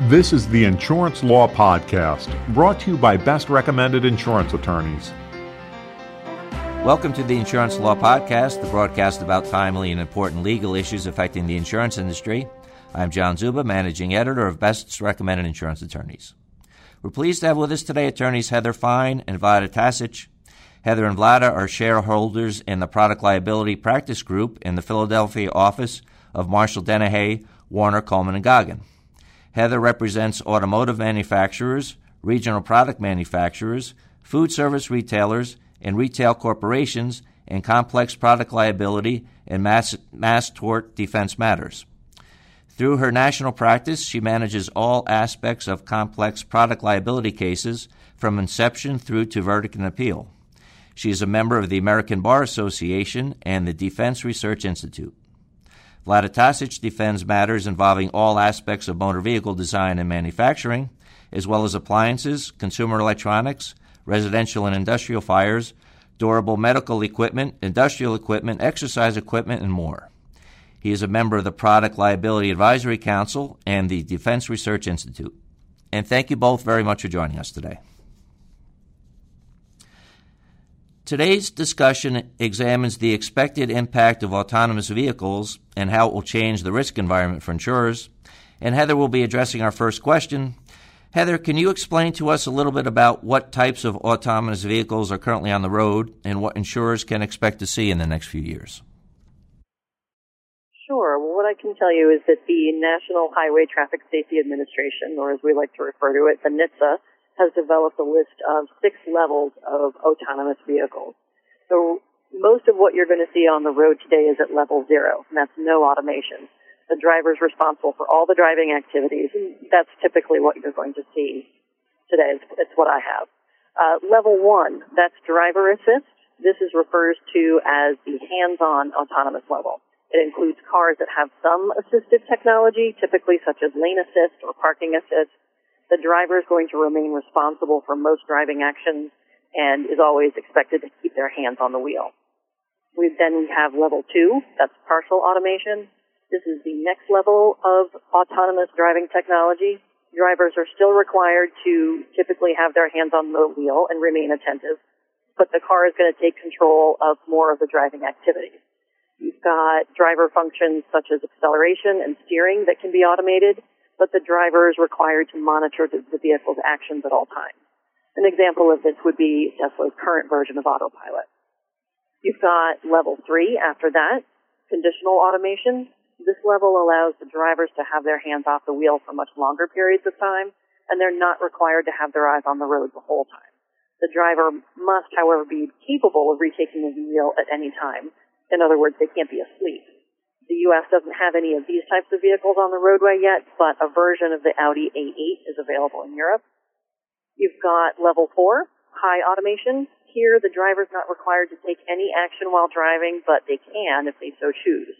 This is the Insurance Law Podcast, brought to you by Best Recommended Insurance Attorneys. Welcome to the Insurance Law Podcast, the broadcast about timely and important legal issues affecting the insurance industry. I'm John Zuba, managing editor of Best Recommended Insurance Attorneys. We're pleased to have with us today attorneys Heather Fine and Vlada Tasic. Heather and Vlada are shareholders in the Product Liability Practice Group in the Philadelphia office of Marshall Dennehey, Warner, Coleman, and Goggin. Heather represents automotive manufacturers, regional product manufacturers, food service retailers, and retail corporations in complex product liability and mass, mass tort defense matters. Through her national practice, she manages all aspects of complex product liability cases from inception through to verdict and appeal. She is a member of the American Bar Association and the Defense Research Institute. Vlada Tasic defends matters involving all aspects of motor vehicle design and manufacturing, as well as appliances, consumer electronics, residential and industrial fires, durable medical equipment, industrial equipment, exercise equipment, and more. He is a member of the Product Liability Advisory Council and the Defense Research Institute. And thank you both very much for joining us today. Today's discussion examines the expected impact of autonomous vehicles and how it will change the risk environment for insurers. And Heather will be addressing our first question. Heather, can you explain to us a little bit about what types of autonomous vehicles are currently on the road and what insurers can expect to see in the next few years? Sure. Well, what I can tell you is that the National Highway Traffic Safety Administration, or as we like to refer to it, the NHTSA, has developed a list of six levels of autonomous vehicles. So most of what you're going to see on the road today is at level zero, and that's no automation. The driver's responsible for all the driving activities, and that's typically what you're going to see today. It's, it's what I have. Uh, level one, that's driver assist. This is refers to as the hands-on autonomous level. It includes cars that have some assistive technology, typically such as lane assist or parking assist, the driver is going to remain responsible for most driving actions and is always expected to keep their hands on the wheel. We then have level two, that's partial automation. This is the next level of autonomous driving technology. Drivers are still required to typically have their hands on the wheel and remain attentive, but the car is going to take control of more of the driving activities. You've got driver functions such as acceleration and steering that can be automated, but the driver is required to monitor the, the vehicle's actions at all times. An example of this would be Tesla's current version of autopilot. You've got level three after that, conditional automation. This level allows the drivers to have their hands off the wheel for much longer periods of time, and they're not required to have their eyes on the road the whole time. The driver must, however, be capable of retaking the wheel at any time. In other words, they can't be asleep. The U.S. doesn't have any of these types of vehicles on the roadway yet, but a version of the Audi A8 is available in Europe. You've got level four, high automation. Here, the driver's not required to take any action while driving, but they can if they so choose.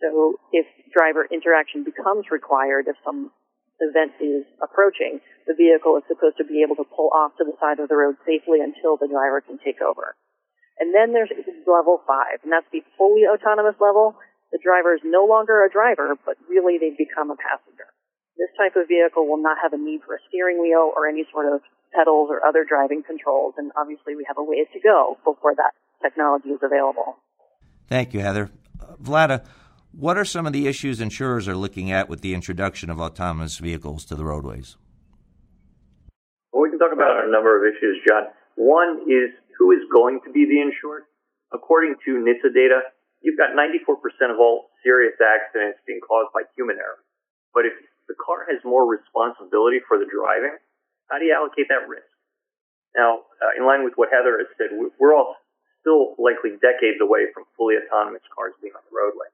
So if driver interaction becomes required, if some event is approaching, the vehicle is supposed to be able to pull off to the side of the road safely until the driver can take over. And then there's level five, and that's the fully autonomous level the driver is no longer a driver, but really they've become a passenger. This type of vehicle will not have a need for a steering wheel or any sort of pedals or other driving controls, and obviously we have a ways to go before that technology is available. Thank you, Heather. Uh, Vlada, what are some of the issues insurers are looking at with the introduction of autonomous vehicles to the roadways? Well, we can talk about a number of issues, John. One is who is going to be the insured? According to NHTSA data, you've got 94% of all serious accidents being caused by human error. But if the car has more responsibility for the driving, how do you allocate that risk? Now, uh, in line with what Heather has said, we're all still likely decades away from fully autonomous cars being on the roadway.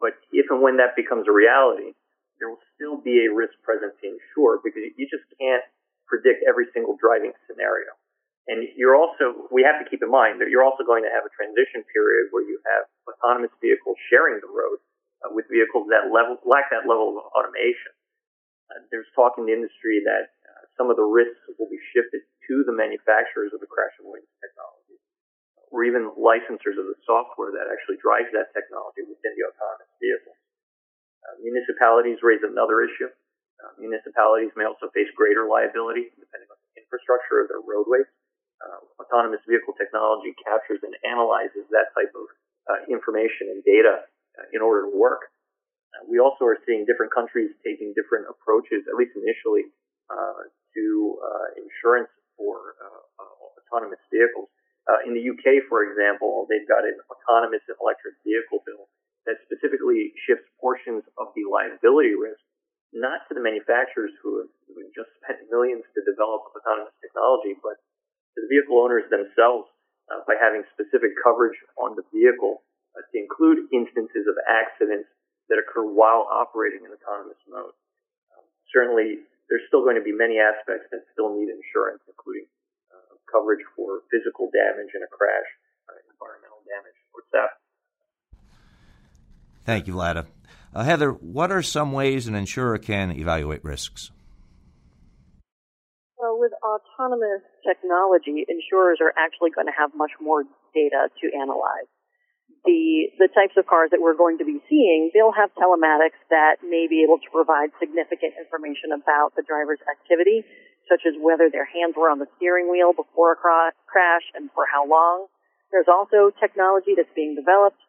But if and when that becomes a reality, there will still be a risk present to insure because you just can't predict every single driving scenario. And you're also, we have to keep in mind that you're also going to have a transition period where you have autonomous vehicles sharing the road uh, with vehicles that level, lack that level of automation. Uh, there's talk in the industry that uh, some of the risks will be shifted to the manufacturers of the crash avoidance technology, or even licensors of the software that actually drives that technology within the autonomous vehicle. Uh, municipalities raise another issue. Uh, municipalities may also face greater liability depending on the infrastructure of their roadways. Uh, autonomous vehicle technology captures and analyzes that type of uh, information and data uh, in order to work. Uh, we also are seeing different countries taking different approaches, at least initially, uh, to insurance for autonomous vehicles. in the UK, for example, they've got an autonomous electric vehicle bill that specifically shifts portions of the liability risk not to the manufacturers who have just spent millions to develop autonomous technology, but the vehicle owners themselves uh, by having specific coverage on the vehicle uh, to include instances of accidents that occur while operating in autonomous mode. Um, certainly, there's still going to be many aspects that still need insurance, including uh, coverage for physical damage in a crash, uh, environmental damage, or theft. Thank you, Vlada. Uh, Heather, what are some ways an insurer can evaluate risks? Autonomous technology, insurers are actually going to have much more data to analyze. The, the types of cars that we're going to be seeing, they'll have telematics that may be able to provide significant information about the driver's activity, such as whether their hands were on the steering wheel before a crash and for how long. There's also technology that's being developed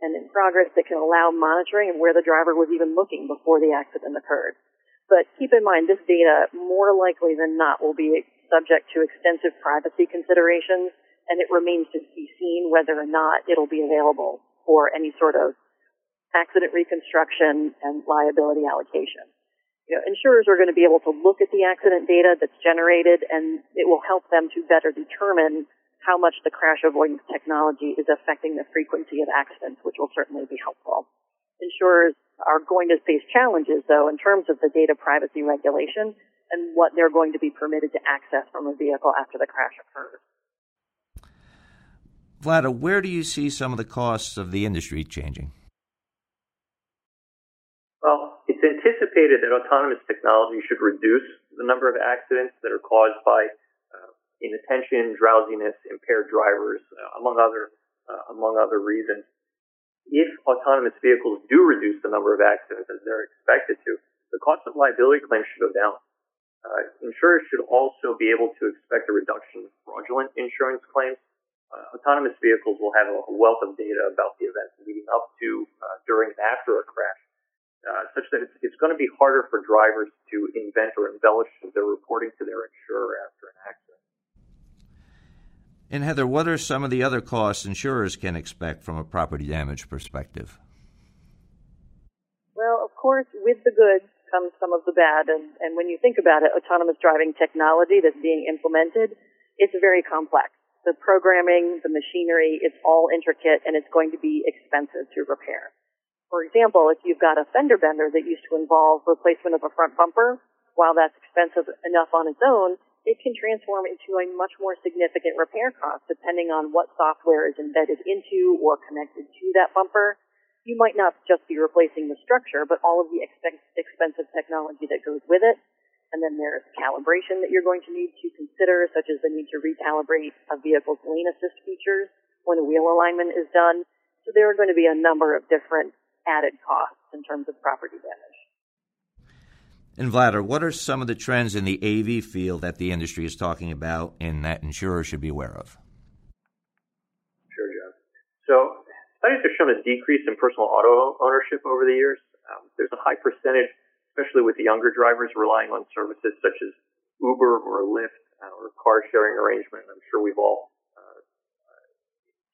and in progress that can allow monitoring of where the driver was even looking before the accident occurred. But keep in mind, this data more likely than not will be subject to extensive privacy considerations, and it remains to be seen whether or not it'll be available for any sort of accident reconstruction and liability allocation. You know, insurers are going to be able to look at the accident data that's generated, and it will help them to better determine how much the crash avoidance technology is affecting the frequency of accidents, which will certainly be helpful. Insurers are going to face challenges, though, in terms of the data privacy regulation and what they're going to be permitted to access from a vehicle after the crash occurs. Vlada, where do you see some of the costs of the industry changing? Well, it's anticipated that autonomous technology should reduce the number of accidents that are caused by inattention, drowsiness, impaired drivers, uh, among other uh, among other reasons. If autonomous vehicles do reduce the number of accidents as they're expected to, the cost of liability claims should go down. Uh, insurers should also be able to expect a reduction in fraudulent insurance claims. Uh, autonomous vehicles will have a wealth of data about the events leading up to, uh, during, and after a crash, uh, such that it's, it's going to be harder for drivers to invent or embellish their reporting to their insurer after an accident. And Heather, what are some of the other costs insurers can expect from a property damage perspective? Well, of course, with the good comes some of the bad. And, and when you think about it, autonomous driving technology that's being implemented, it's very complex. The programming, the machinery, it's all intricate and it's going to be expensive to repair. For example, if you've got a fender bender that used to involve replacement of a front bumper, while that's expensive enough on its own, it can transform into a much more significant repair cost depending on what software is embedded into or connected to that bumper. You might not just be replacing the structure, but all of the expensive technology that goes with it. And then there's calibration that you're going to need to consider, such as the need to recalibrate a vehicle's lane assist features when the wheel alignment is done. So there are going to be a number of different added costs in terms of property damage. And Vlada, what are some of the trends in the AV field that the industry is talking about and that insurers should be aware of? Sure, John. So studies have shown a decrease in personal auto ownership over the years. Um, there's a high percentage, especially with the younger drivers, relying on services such as Uber or Lyft uh, or car sharing arrangement. I'm sure we've all uh,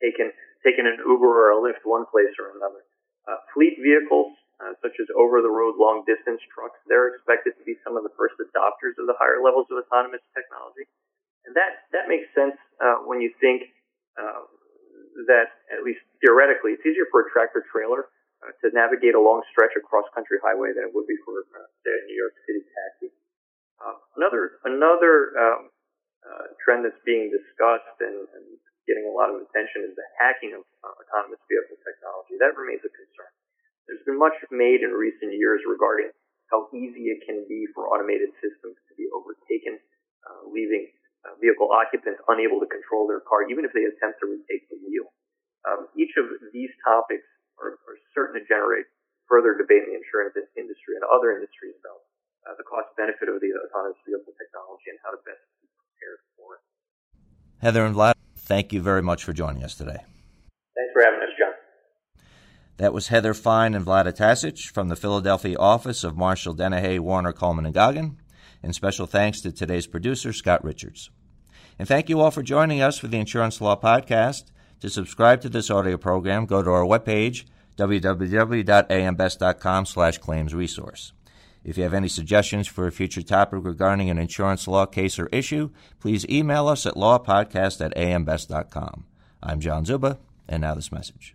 taken taken an Uber or a Lyft one place or another. Uh, fleet vehicles uh, such as over-the-road long-distance trucks, they're expected to be some of the first adopters of the higher levels of autonomous technology. And that, that makes sense uh, when you think uh, that, at least theoretically, it's easier for a tractor trailer uh, to navigate a long stretch across country highway than it would be for, uh, say, a New York City taxi. Uh, another another um, trend that's being discussed and, and, getting a lot of attention is the hacking of autonomous vehicle technology. That remains a concern. Been much made in recent years regarding how easy it can be for automated systems to be overtaken, uh, leaving uh, vehicle occupants unable to control their car, even if they attempt to retake the wheel. Um, each of these topics are, are, certain to generate further debate in the insurance industry and other industries, about Uh, the cost benefit of the autonomous vehicle technology and how to best be prepared for it. Heather and Vlad, thank you very much for joining us today. Thanks for having us. That was Heather Fine and Vlada Tasic from the Philadelphia office of Marshall Dennehey, Warner, Coleman, and Goggin. And special thanks to today's producer, Scott Richards. And thank you all for joining us for the Insurance Law Podcast. To subscribe to this audio program, go to our webpage, www.ambest.com slash claims resource. If you have any suggestions for a future topic regarding an insurance law case or issue, please email us at lawpodcast at ambest.com. I'm John Zuba, and now this message.